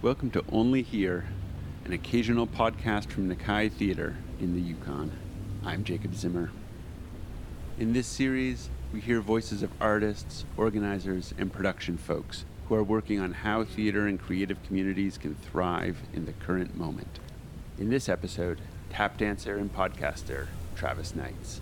Welcome to Only Here, an occasional podcast from Nakai Theater in the Yukon. I'm Jacob Zimmer. In this series, we hear voices of artists, organizers, and production folks who are working on how theater and creative communities can thrive in the current moment. In this episode, tap dancer and podcaster Travis Knights.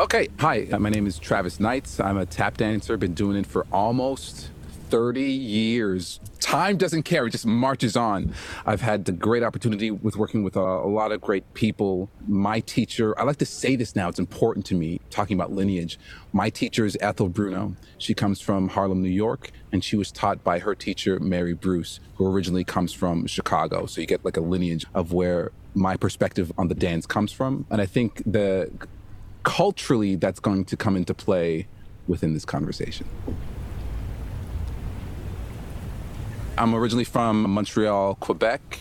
Okay, hi, my name is Travis Knights. I'm a tap dancer, been doing it for almost 30 years. Time doesn't care, it just marches on. I've had the great opportunity with working with a, a, lot of great people. My teacher, I like to say this now, it's important to me, talking about lineage. My teacher is Ethel Bruneau. She comes from Harlem, New York, and she was taught by her teacher, Mary Bruce, who originally comes from Chicago. So you get like a lineage of where my perspective on the dance comes from. And I think the culturally that's going to come into play within this conversation. I'm originally from Montreal, Quebec.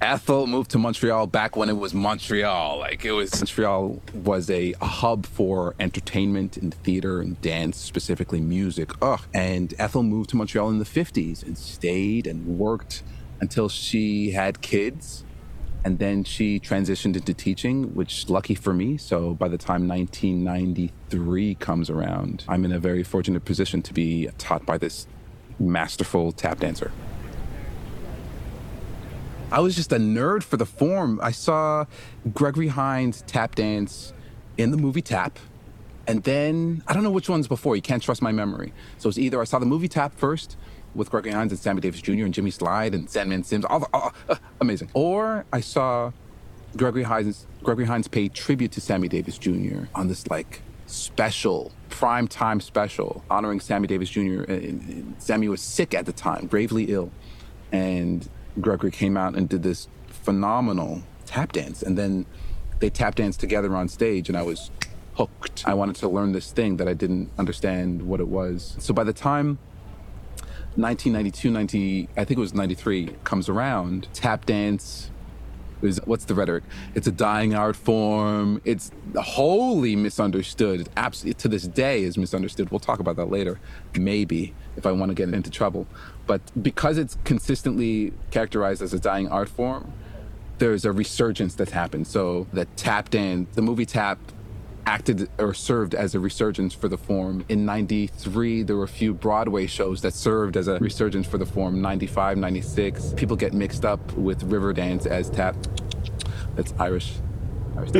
Ethel moved to Montreal back when it was Montreal. Like it was Montreal was a, a, hub for entertainment and theater and dance, specifically music. Ugh. And Ethel moved to Montreal in the 50s and stayed and worked until she had kids and then she transitioned into teaching, which lucky for me. So by the time 1993 comes around, I'm in a very fortunate position to be taught by this masterful tap dancer. I was just a nerd for the form. I saw Gregory Hines tap dance in the movie Tap. And then I don't know which one's before. You can't trust my memory. So it's either I saw the movie Tap first, with Gregory Hines and Sammy Davis Jr. and Jimmy Slyde and Sandman Sims. All, the, all uh, amazing. Or I saw Gregory Hines Gregory Hines pay tribute to Sammy Davis Jr. on this like special prime time special honoring Sammy Davis Jr. And uh, uh, Sammy was sick at the time, gravely ill, and Gregory came out and did this phenomenal tap dance, and then they tap danced together on stage, and I was hooked. I wanted to learn this thing that I didn't understand what it was. So by the time 1992, 90, I think it was 93, comes around, tap dance what's the rhetoric? It's a dying art form. It's wholly misunderstood. Absolutely to this day is misunderstood. We'll talk about that later, maybe if I want to get into trouble. But because it's consistently characterized as a dying art form, there's a resurgence that's happened. So the tap dance, the movie Tap acted or served as a resurgence for the form. In 93, there were a few Broadway shows that served as a resurgence for the form. 95, 96. People get mixed up with Riverdance as tap. That's Irish.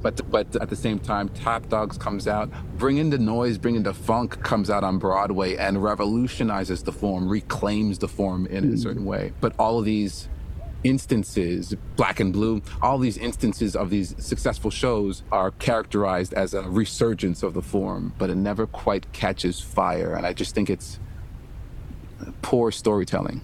but but at the same time, Tap Dogs comes out, bringing the noise, bringing the funk comes out on Broadway and revolutionizes the form, reclaims the form in a hmm. certain way. But all of these instances, black and blue, all these instances of these successful shows are characterized as a resurgence of the form, but it never quite catches fire. And I just think it's poor storytelling.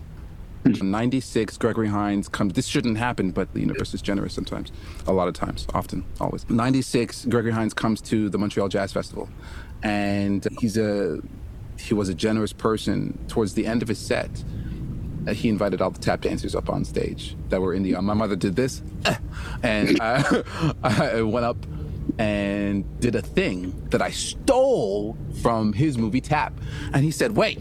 Mm-hmm. 96, Gregory Hines comes. This shouldn't happen, but the universe is generous sometimes. A lot of times, often, always. 96, Gregory Hines comes to the Montreal Jazz Festival. And he's a he was a generous person towards the end of his set Uh, he invited all the tap dancers up on stage that were in the. Uh, my mother did this, and uh, uh, I, I went up and did a thing that I stole from his movie Tap, and he said, "Wait."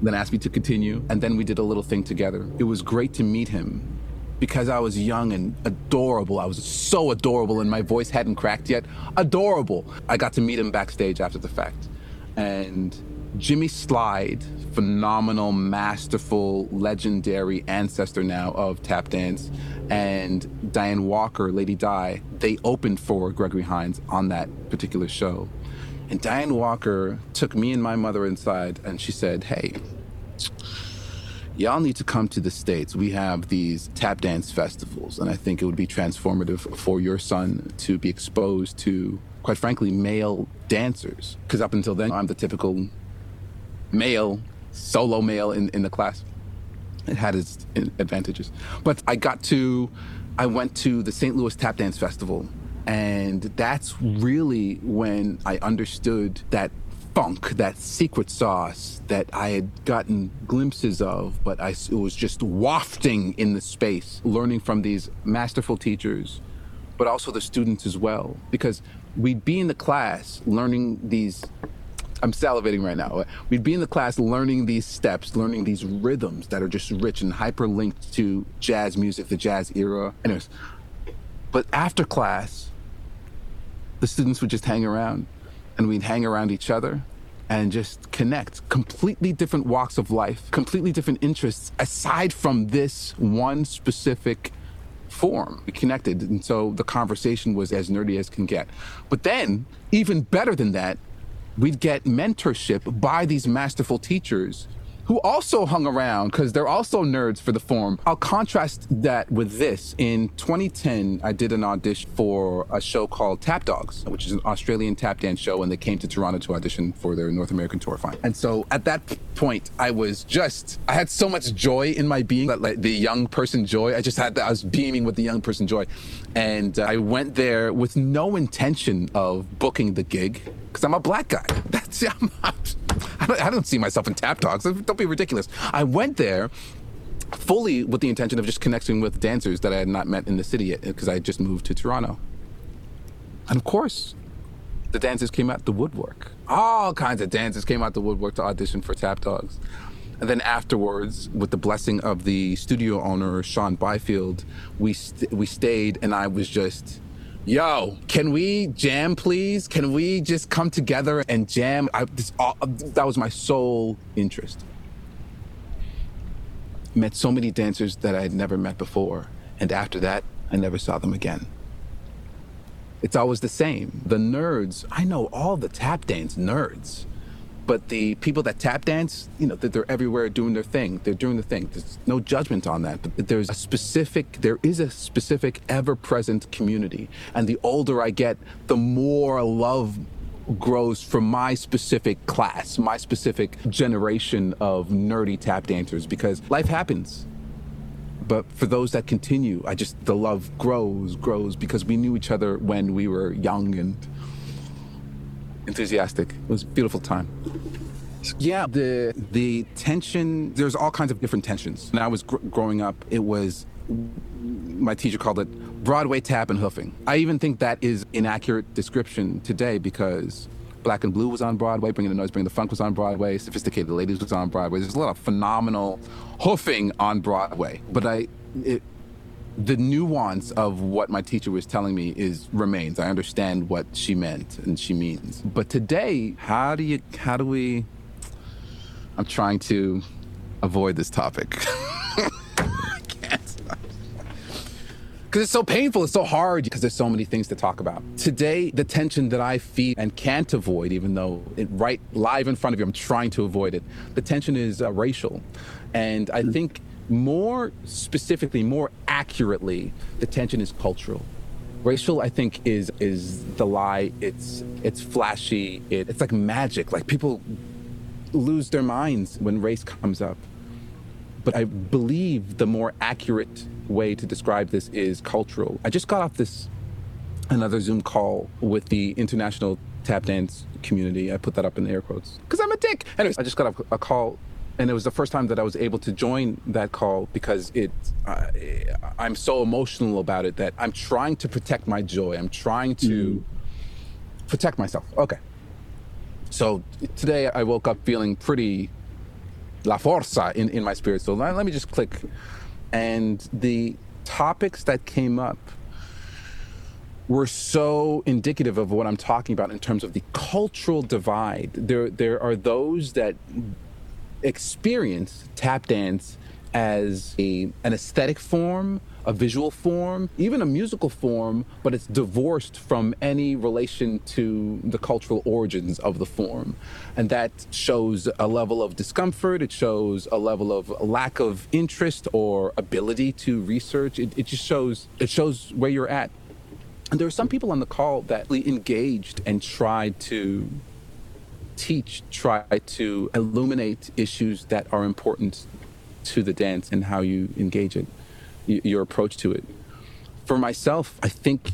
Then asked me to continue, and then we did a little thing together. It was great to meet him because I was young and adorable. I was so adorable, and my voice hadn't cracked yet. Adorable. I got to meet him backstage after the fact, and Jimmy Slyde, phenomenal, masterful, legendary ancestor now of tap dance, and Dianne Walker, Lady Di, they opened for Gregory Hines on that particular show. And Dianne Walker took me and my mother inside and she said, Hey, y'all need to come to the States. We have these tap dance festivals, and I think it would be transformative for your son to be exposed to, quite frankly, male dancers. Because up until then, I'm the typical male, solo male in, in the class. It had its advantages. But I got to, I went to the St. Louis Tap Dance Festival. And that's really when I understood that funk, that secret sauce that I had gotten glimpses of, but I, it was just wafting in the space, learning from these masterful teachers, but also the students as well. Because we'd be in the class learning these I'm salivating right now. We'd be in the class learning these steps, learning these rhythms that are just rich and hyperlinked to jazz music, the jazz era. Anyways, but after class, the students would just hang around and we'd hang around each other and just connect. Completely different walks of life, completely different interests, aside from this one specific form. We connected. And so the conversation was as nerdy as can get. But then, even better than that, we'd get mentorship by these masterful teachers who also hung around because they're also nerds for the form. I'll contrast that with this. In 2010, I did an audition for a show called Tap Dogs, which is an Australian tap dance show, and they came to Toronto to audition for their North American tour fine. And so at that point, I was just, I had so much joy in my being, that like the young person joy. I just had, I was beaming with the young person joy. And uh, I went there with no intention of booking the gig because I'm a black guy. That's, I'm not, I don't, I don't see myself in Tap Dogs. Don't be ridiculous. I went there fully with the intention of just connecting with dancers that I had not met in the city yet because I had just moved to Toronto. And of course, the dancers came out the woodwork. All kinds of dancers came out the woodwork to audition for Tap Dogs. And then afterwards, with the blessing of the studio owner, Sean Byfield, we, st- we stayed and I was just yo, can we jam, please? Can we just come together and jam? I, this, all, that was my sole interest. Met so many dancers that I had never met before. And after that, I never saw them again. It's always the same. The nerds, I know all the tap dance nerds. But the people that tap dance, you know, that they're everywhere doing their thing. They're doing the thing. There's no judgment on that. But there's a specific, there is a specific ever present community. And the older I get, the more love grows from my specific class, my specific generation of nerdy tap dancers, because life happens. But for those that continue, I just, the love grows, grows because we knew each other when we were young and enthusiastic. It was a beautiful time. Yeah, the the tension. There's all kinds of different tensions. When I was gr- growing up, it was my teacher called it Broadway tap and hoofing. I even think that is inaccurate description today because Black and Blue was on Broadway, Bringing the Noise, Bringing the Funk was on Broadway, Sophisticated Ladies was on Broadway. There's a lot of phenomenal hoofing on Broadway. But I, it, the nuance of what my teacher was telling me is remains. I understand what she meant and she means. But today, how do you how do we I'm trying to avoid this topic. Because it's so painful, it's so hard because there's so many things to talk about. Today, the tension that I feel and can't avoid, even though it right live in front of you, I'm trying to avoid it. The tension is uh, racial, and I think more specifically, more accurately, the tension is cultural. Racial, I think, is is the lie. It's it's flashy. It, it's like magic. Like people lose their minds when race comes up. But I believe the more accurate way to describe this is cultural. I just got off this another Zoom call with the international tap dance community. I put that up in the air quotes because I'm a dick. Anyways, I just got a call and it was the first time that I was able to join that call because it uh, I'm so emotional about it that I'm trying to protect my joy. I'm trying to mm. protect myself. Okay. So today I woke up feeling pretty la forza in, in my spirit. So let, let me just click. And the topics that came up were so indicative of what I'm talking about in terms of the cultural divide. There, there are those that experience tap dance as a, an aesthetic form, a visual form, even a musical form, but it's divorced from any relation to the cultural origins of the form. And that shows a level of discomfort, it shows a level of lack of interest or ability to research. It, it just shows it shows where you're at. And there are some people on the call that really engaged and tried to teach, try to illuminate issues that are important to the dance and how you engage it, your approach to it. For myself, I think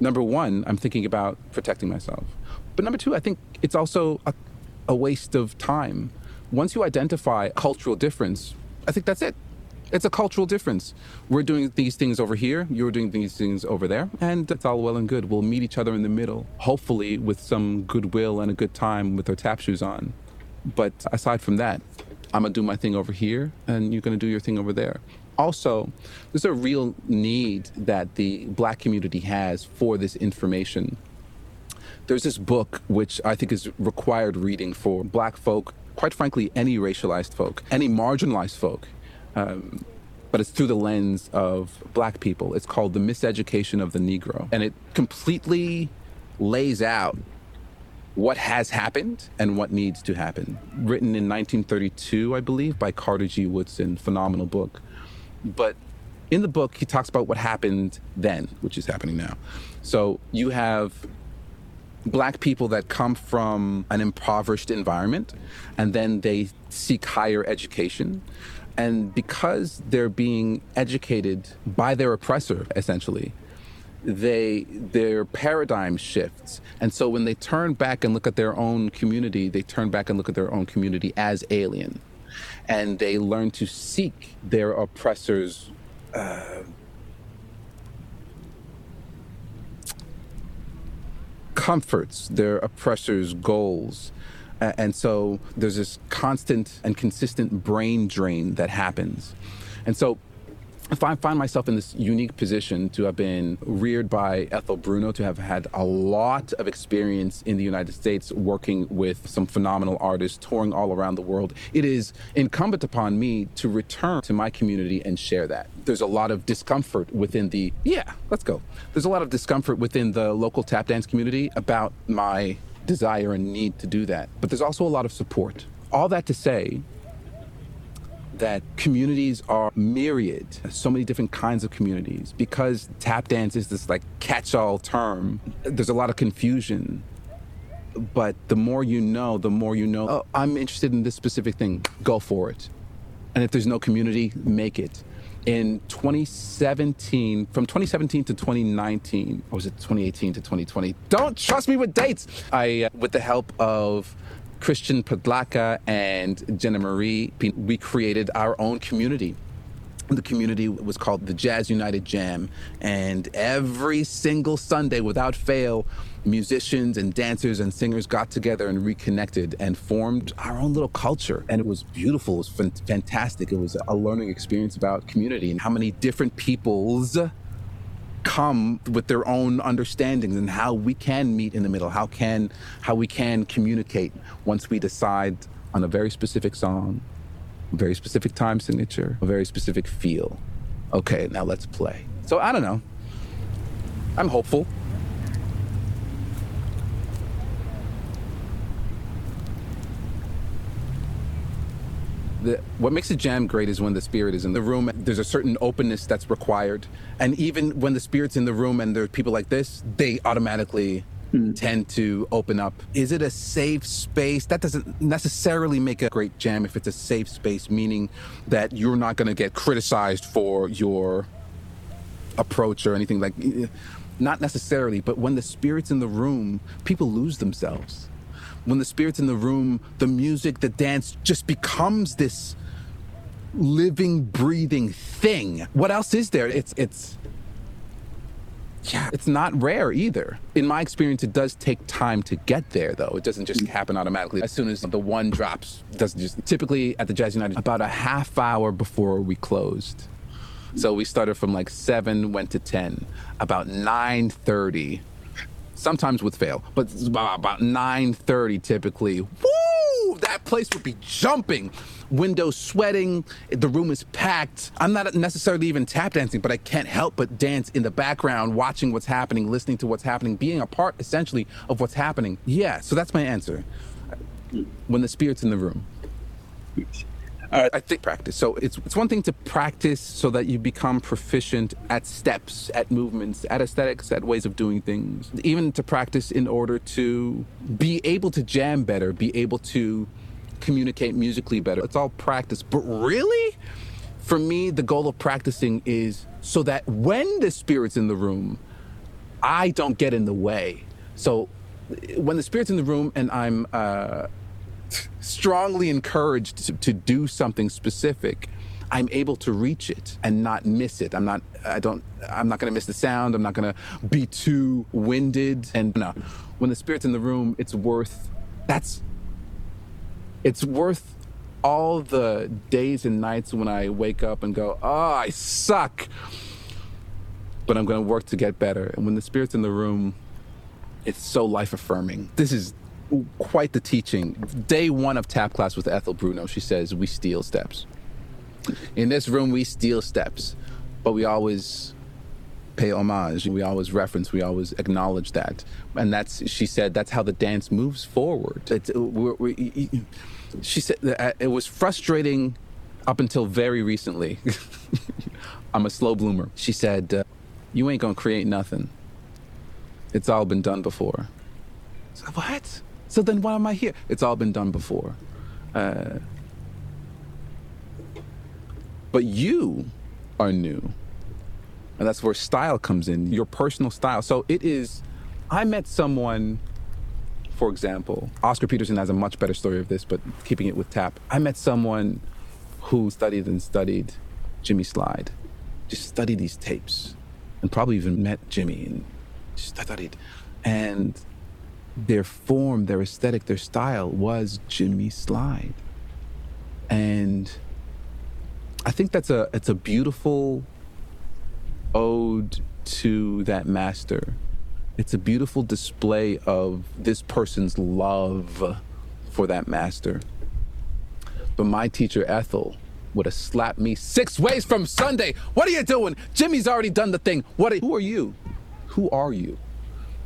number one, I'm thinking about protecting myself. But number two, I think it's also a, a waste of time. Once you identify cultural difference, I think that's it. It's a cultural difference. We're doing these things over here, you're doing these things over there, and it's all well and good. We'll meet each other in the middle, hopefully with some goodwill and a good time with our tap shoes on. But aside from that, I'm gonna do my thing over here, and you're gonna do your thing over there. Also, there's a real need that the black community has for this information. There's this book which I think is required reading for black folk, quite frankly, any racialized folk, any marginalized folk. Um, but it's through the lens of black people. It's called The Miseducation of the Negro. And it completely lays out what has happened and what needs to happen. Written in 1932, I believe, by Carter G. Woodson. Phenomenal book. But in the book, he talks about what happened then, which is happening now. So you have black people that come from an impoverished environment and then they seek higher education. And because they're being educated by their oppressor, essentially, they their paradigm shifts. And so when they turn back and look at their own community they turn back and look at their own community as alien. And they learn to seek their oppressors uh, comforts their oppressors goals and so there's this constant and consistent brain drain that happens and so if I find myself in this unique position to have been reared by Ethel Bruneau, to have had a lot of experience in the United States working with some phenomenal artists touring all around the world, it is incumbent upon me to return to my community and share that. There's a lot of discomfort within the, yeah, let's go. There's a lot of discomfort within the local tap dance community about my desire and need to do that. But there's also a lot of support. All that to say, that communities are myriad, so many different kinds of communities. Because tap dance is this like catch all term, there's a lot of confusion. But the more you know, the more you know, oh, I'm interested in this specific thing, go for it. And if there's no community, make it. In 2017, from 2017 to 2019, or was it 2018 to 2020? Don't trust me with dates. I, uh, with the help of Christian Padlaka and Jenna Marie, we created our own community. The community was called the Jazz United Jam. And every single Sunday, without fail, musicians and dancers and singers got together and reconnected and formed our own little culture. And it was beautiful. It was fantastic. It was a learning experience about community and how many different peoples come with their own understandings and how we can meet in the middle, how can how we can communicate once we decide on a very specific song, very specific time signature, a very specific feel. Okay, now let's play. So I don't know. I'm hopeful. the, what makes a jam great is when the spirit is in the room. There's a certain openness that's required, and even when the spirit's in the room and there's people like this, they automatically mm. tend to open up. Is it a safe space? That doesn't necessarily make a great jam if it's a safe space, meaning that you're not going to get criticized for your approach or anything like. Not necessarily, but when the spirit's in the room, people lose themselves when the spirit's in the room, the music, the dance just becomes this living, breathing thing. What else is there? It's it's yeah, it's not rare either. In my experience, it does take time to get there, though. It doesn't just mm. happen automatically. As soon as the one drops, doesn't just typically at the Jazz United about a half hour before we closed. So we started from like seven, went to ten. About nine thirty, sometimes with fail, but about 9:30 typically. Woo! That place would be jumping. Windows sweating, the room is packed. I'm not necessarily even tap dancing, but I can't help but dance in the background, watching what's happening, listening to what's happening, being a part essentially of what's happening. Yeah, so that's my answer. When the spirit's in the room. I think practice. So it's it's one thing to practice so that you become proficient at steps, at movements, at aesthetics, at ways of doing things. Even to practice in order to be able to jam better, be able to communicate musically better. It's all practice. But really, for me, the goal of practicing is so that when the spirit's in the room, I don't get in the way. So when the spirit's in the room and I'm uh, strongly encouraged to, to do something specific, I'm able to reach it and not miss it. I'm not, I don't, I'm not gonna miss the sound. I'm not gonna be too winded. And no, when the spirit's in the room, it's worth, that's, it's worth all the days and nights when I wake up and go, oh, I suck. But I'm gonna work to get better. And when the spirit's in the room, it's so life affirming. This is quite the teaching. Day one of tap class with Ethel Bruneau, she says, We steal steps. In this room, we steal steps, but we always pay homage. We always reference, we always acknowledge that. And that's, she said, that's how the dance moves forward. It, we're, we she said uh, it was frustrating up until very recently. I'm a slow bloomer. She said, uh, You ain't gonna create nothing. It's all been done before. So, what? So then why am I here? It's all been done before. Uh, but you are new. And that's where style comes in, your personal style. So it is, I met someone, for example, Oscar Peterson has a much better story of this, but keeping it with tap. I met someone who studied and studied Jimmy Slyde, just studied these tapes, and probably even met Jimmy and just studied. And their form, their aesthetic, their style was Jimmy Slyde. And I think that's a it's a beautiful ode to that master. It's a beautiful display of this person's love for that master. But my teacher Ethel would have slapped me six ways from Sunday. What are you doing? Jimmy's already done the thing. What are, who are you? Who are you?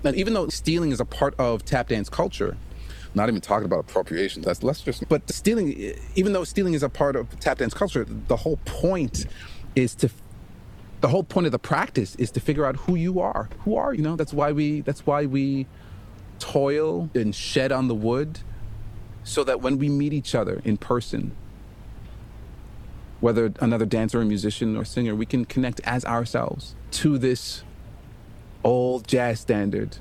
And even though stealing is a part of tap dance culture, not even talking about appropriation, that's let's just, but stealing, even though stealing is a part of tap dance culture, the whole point is to, the whole point of the practice is to figure out who you are. Who are you? know, that's why we, that's why we toil and shed on the wood so that when we meet each other in person, whether another dancer or musician or singer, we can connect as ourselves to this old jazz standard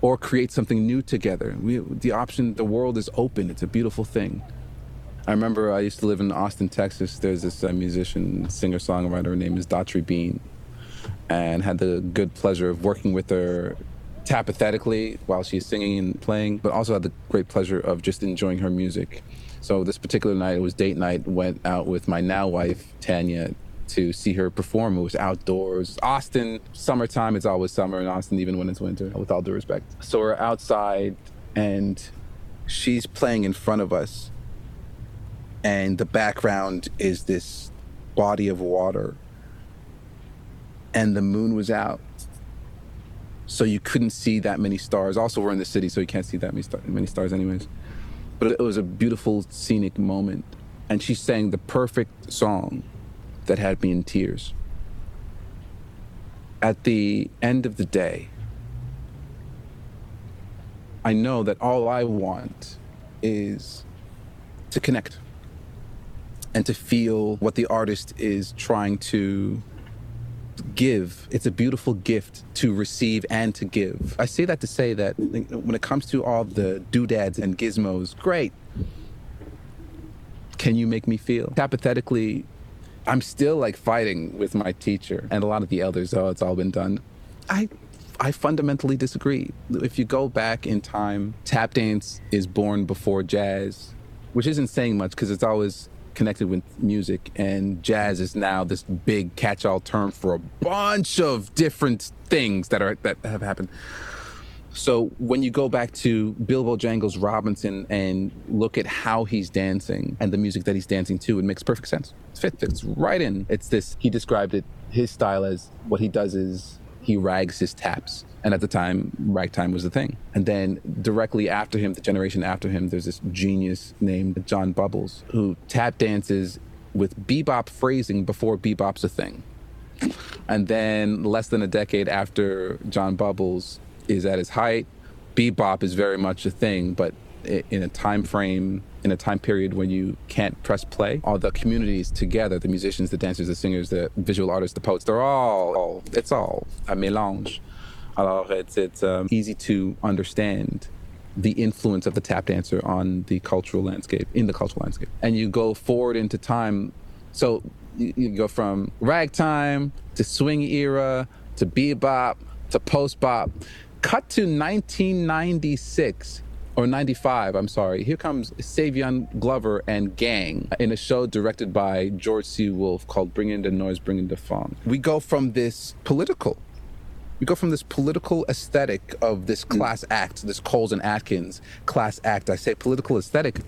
or create something new together. We, the option, the world is open. It's a beautiful thing. I remember I used to live in Austin, Texas. There's this uh, musician, singer, songwriter. Her name is Datri Bean, and had the good pleasure of working with her tapathetically while she's singing and playing, but also had the great pleasure of just enjoying her music. So this particular night, it was date night. Went out with my now wife Tanya to see her perform. It was outdoors. Austin, summertime, it's always summer in Austin, even when it's winter, with all due respect. So we're outside and she's playing in front of us. And the background is this body of water. And the moon was out. So you couldn't see that many stars. Also, we're in the city, so you can't see that many, star- many stars, anyways. But it was a beautiful, scenic moment. And she sang the perfect song that had me in tears. At the end of the day, I know that all I want is to connect and to feel what the artist is trying to give. It's a beautiful gift to receive and to give. I say that to say that when it comes to all the doodads and gizmos, great. Can you make me feel? Apathetically, I'm still like fighting with my teacher and a lot of the elders. Oh, it's all been done. I I fundamentally disagree. If you go back in time, tap dance is born before jazz, which isn't saying much because it's always connected with music and jazz is now this big catch-all term for a bunch of different things that are that have happened. So when you go back to Bill Bojangles Robinson and look at how he's dancing and the music that he's dancing to, it makes perfect sense. It fits, it's right in. It's this, he described it, his style as what he does is he rags his taps. And at the time, ragtime was the thing. And then directly after him, the generation after him, there's this genius named John Bubbles who tap dances with bebop phrasing before bebop's a thing. And then less than a decade after John Bubbles, is at its height. Bebop is very much a thing, but in a time frame, in a time period when you can't press play, all the communities together, the musicians, the dancers, the singers, the visual artists, the poets, they're all, all it's all a mélange. Alors, it's, it's um, easy to understand the influence of the tap dancer on the cultural landscape, in the cultural landscape. And you go forward into time. So you, you go from ragtime to swing era to bebop to post bop. Cut to 1996 or 95, I'm sorry. Here comes Savion Glover and Gang in a show directed by George C. Wolfe called Bring In the Noise, Bring In the Funk. We go from this political we go from this political aesthetic of this class act, this Coles and Atkins class act. I say political aesthetic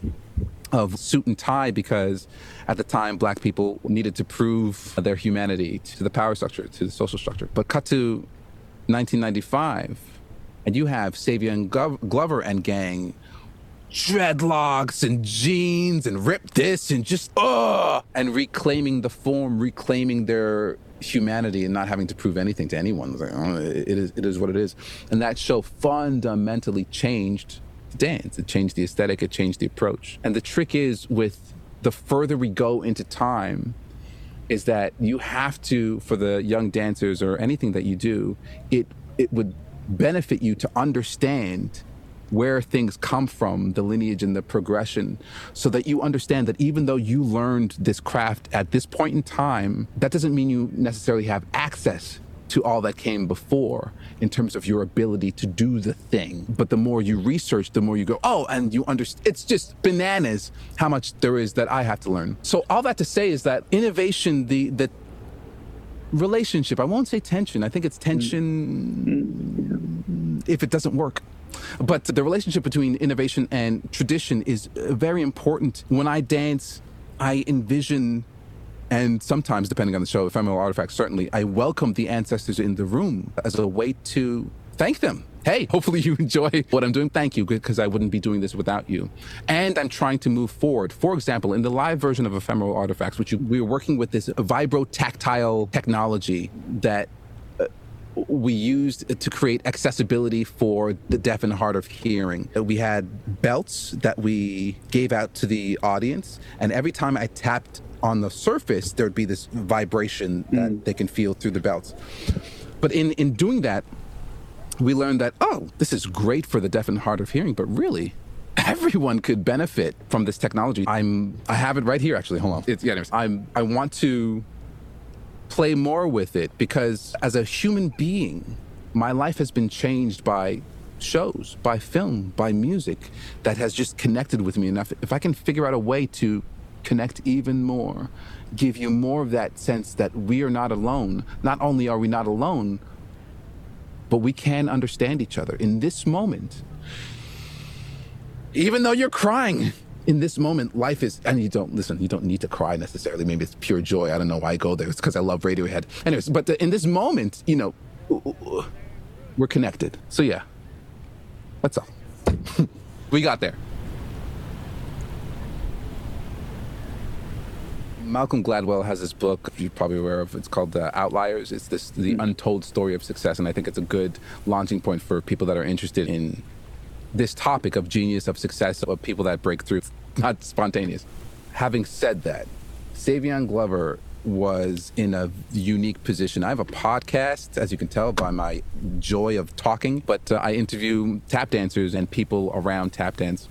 of suit and tie because at the time black people needed to prove their humanity to the power structure, to the social structure. But cut to 1995, and you have Savion Glover and gang dreadlocks and jeans and rip this and just uh and reclaiming the form, reclaiming their humanity and not having to prove anything to anyone. Like, oh, it is it is what it is. And that show fundamentally changed the dance. It changed the aesthetic, it changed the approach. And the trick is with the further we go into time, is that you have to, for the young dancers or anything that you do, it it would benefit you to understand where things come from, the lineage and the progression, so that you understand that even though you learned this craft at this point in time, that doesn't mean you necessarily have access to all that came before in terms of your ability to do the thing. But the more you research, the more you go, oh, and you understand. It's just bananas how much there is that I have to learn. So all that to say is that innovation, the the relationship, I won't say tension. I think it's tension if it doesn't work. But the relationship between innovation and tradition is very important. When I dance, I envision and sometimes, depending on the show, ephemeral artifacts, certainly, I welcome the ancestors in the room as a way to thank them. Hey, hopefully you enjoy what I'm doing. Thank you, because I wouldn't be doing this without you. And I'm trying to move forward. For example, in the live version of Ephemeral Artifacts, which we are working with this vibro tactile technology that uh, we used to create accessibility for the deaf and hard of hearing. We had belts that we gave out to the audience, and every time I tapped on the surface, there'd be this vibration that mm. they can feel through the belts. But in, in doing that, we learned that, oh, this is great for the deaf and hard of hearing, but really, everyone could benefit from this technology. I'm, I have it right here, actually. Hold on. It's, yeah, anyways, I'm, I want to play more with it because as a human being, my life has been changed by shows, by film, by music that has just connected with me enough. If I can figure out a way to connect even more, give you more of that sense that we are not alone. Not only are we not alone, but we can understand each other in this moment. Even though you're crying, in this moment, life is, and you don't listen, you don't need to cry necessarily. Maybe it's pure joy. I don't know why I go there. It's because I love Radiohead. Anyways, but the, in this moment, you know, we're connected. So yeah, that's all. we got there. Malcolm Gladwell has this book you're probably aware of. It's called uh, Outliers. It's this the mm-hmm. untold story of success, and I think it's a good launching point for people that are interested in this topic of genius, of success, of people that break through, not spontaneous. Having said that, Savion Glover was in a unique position. I have a podcast, as you can tell by my joy of talking, but uh, I interview tap dancers and people around tap dance.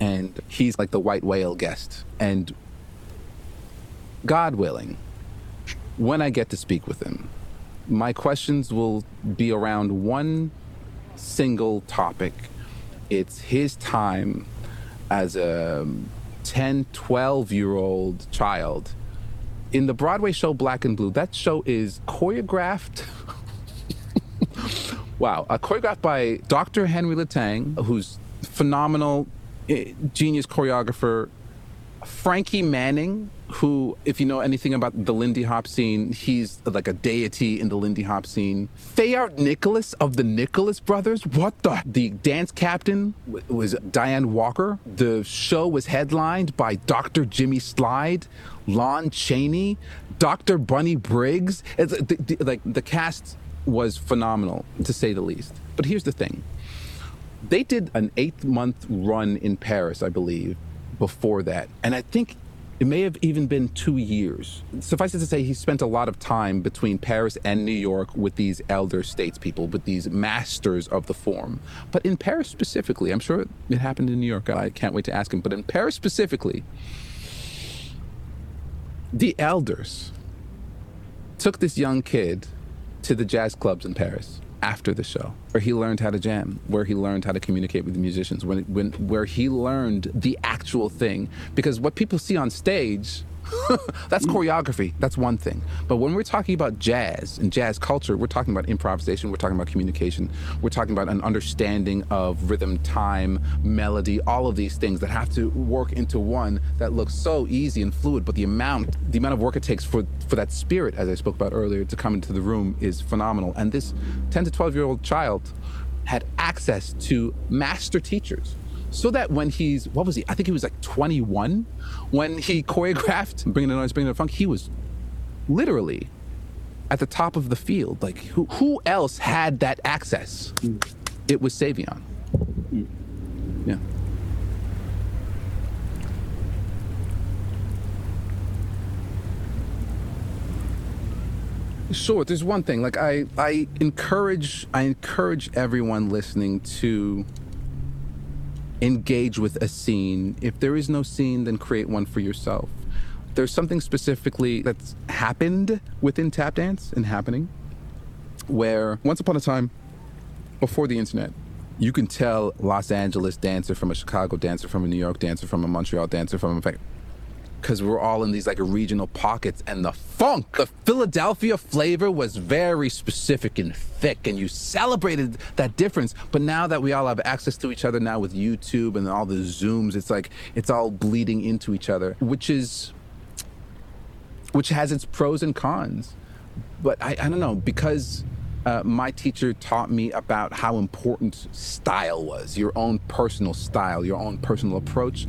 And he's like the white whale guest. And God willing, when I get to speak with him, my questions will be around one single topic. It's his time as a 10, 12 year old child. In the Broadway show Black and Blue, that show is choreographed. wow, uh, choreographed by Dr. Henry LeTang, who's phenomenal, eh, genius choreographer. Frankie Manning, who, if you know anything about the Lindy Hop scene, he's like a deity in the Lindy Hop scene. Fayard Nicholas of the Nicholas Brothers. What the? The dance captain was Dianne Walker. The show was headlined by Dr. Jimmy Slyde, Lon Chaney, Dr. Bunny Briggs. It's, the, the, like the cast was phenomenal, to say the least. But here's the thing. They did an eight month run in Paris, I believe, before that. And I think it may have even been two years. Suffice it to say, he spent a lot of time between Paris and New York with these elder statespeople, with these masters of the form. But in Paris specifically, I'm sure it happened in New York. I can't wait to ask him. But in Paris specifically, the elders took this young kid to the jazz clubs in Paris after the show, where he learned how to jam, where he learned how to communicate with the musicians, when, when, where he learned the actual thing. Because what people see on stage that's choreography. That's one thing. But when we're talking about jazz and jazz culture, we're talking about improvisation, we're talking about communication, we're talking about an understanding of rhythm, time, melody, all of these things that have to work into one that looks so easy and fluid. But the amount, the amount of work it takes for, for that spirit, as I spoke about earlier, to come into the room is phenomenal. And this 10 to 12 year old child had access to master teachers so that when he's what was he? I think he was like 21 when he choreographed "Bringing the Noise, Bringing the Funk." He was literally at the top of the field. Like who who else had that access? Mm. It was Savion. Mm. Yeah. Sure. There's one thing. Like I, I encourage, I encourage everyone listening to engage with a scene. If there is no scene, then create one for yourself. There's something specifically that's happened within tap dance and happening where once upon a time, before the internet, you can tell Los Angeles dancer from a Chicago dancer, from a New York dancer, from a Montreal dancer, from a because we're all in these like regional pockets and the funk the philadelphia flavor was very specific and thick and you celebrated that difference but now that we all have access to each other now with youtube and all the zooms it's like it's all bleeding into each other which is which has its pros and cons but i, I don't know because uh, my teacher taught me about how important style was your own personal style, your own personal approach.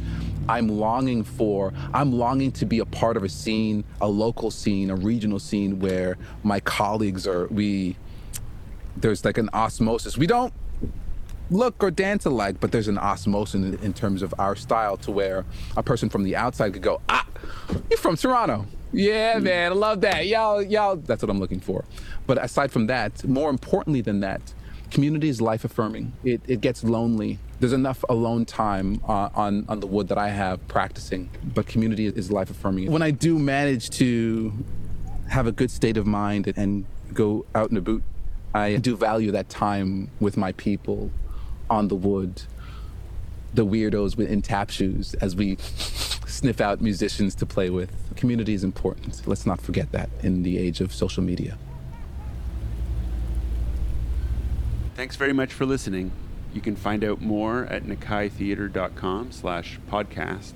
I'm longing for, I'm longing to be a part of a scene, a local scene, a regional scene where my colleagues are, we, there's like an osmosis. We don't look or dance alike, but there's an osmosis in, in, terms of our style to where a person from the outside could go, ah, you're from Toronto. Yeah, man, I love that. Y'all, y'all, that's what I'm looking for. But aside from that, more importantly than that, community is life affirming. It, it gets lonely. There's enough alone time uh, on, on the wood that I have practicing, but community is life affirming. When I do manage to have a good state of mind and go out in a boot, I do value that time with my people on the wood, the weirdos in tap shoes as we sniff out musicians to play with. Community is important. Let's not forget that in the age of social media. Thanks very much for listening. You can find out more at nakaitheater.com slash podcast,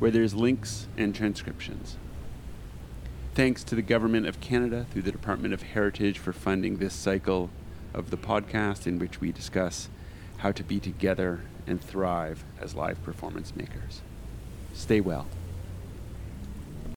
where there's links and transcriptions. Thanks to the Government of Canada through the Department of Heritage for funding this cycle of the podcast in which we discuss how to be together and thrive as live performance makers. Stay well.